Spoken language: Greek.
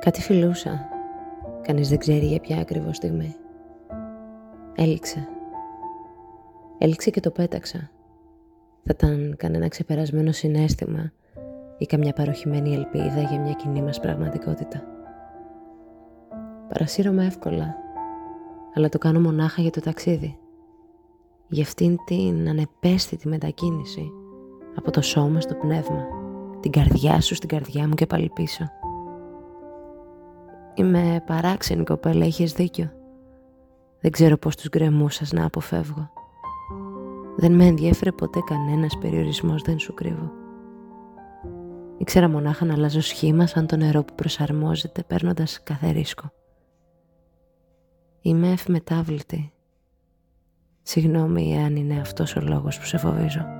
Κάτι φιλούσα. Κανείς δεν ξέρει για ποια ακριβώς στιγμή. Έληξε. Έληξε και το πέταξα. Θα ήταν κανένα ξεπερασμένο συνέστημα ή καμιά παροχημένη ελπίδα για μια κοινή μας πραγματικότητα. Παρασύρωμαι εύκολα, αλλά το κάνω μονάχα για το ταξίδι. Για αυτήν την ανεπαίσθητη μετακίνηση από το σώμα στο πνεύμα, την καρδιά σου στην καρδιά μου και πάλι πίσω. Είμαι παράξενη κοπέλα, έχεις δίκιο. Δεν ξέρω πώς τους γκρεμούς σας να αποφεύγω. Δεν με ενδιέφερε ποτέ κανένας περιορισμός, δεν σου κρύβω. Ήξερα μονάχα να αλλάζω σχήμα σαν το νερό που προσαρμόζεται παίρνοντας κάθε ρίσκο. Είμαι ευμετάβλητη. Συγγνώμη αν είναι αυτός ο λόγος που σε φοβίζω.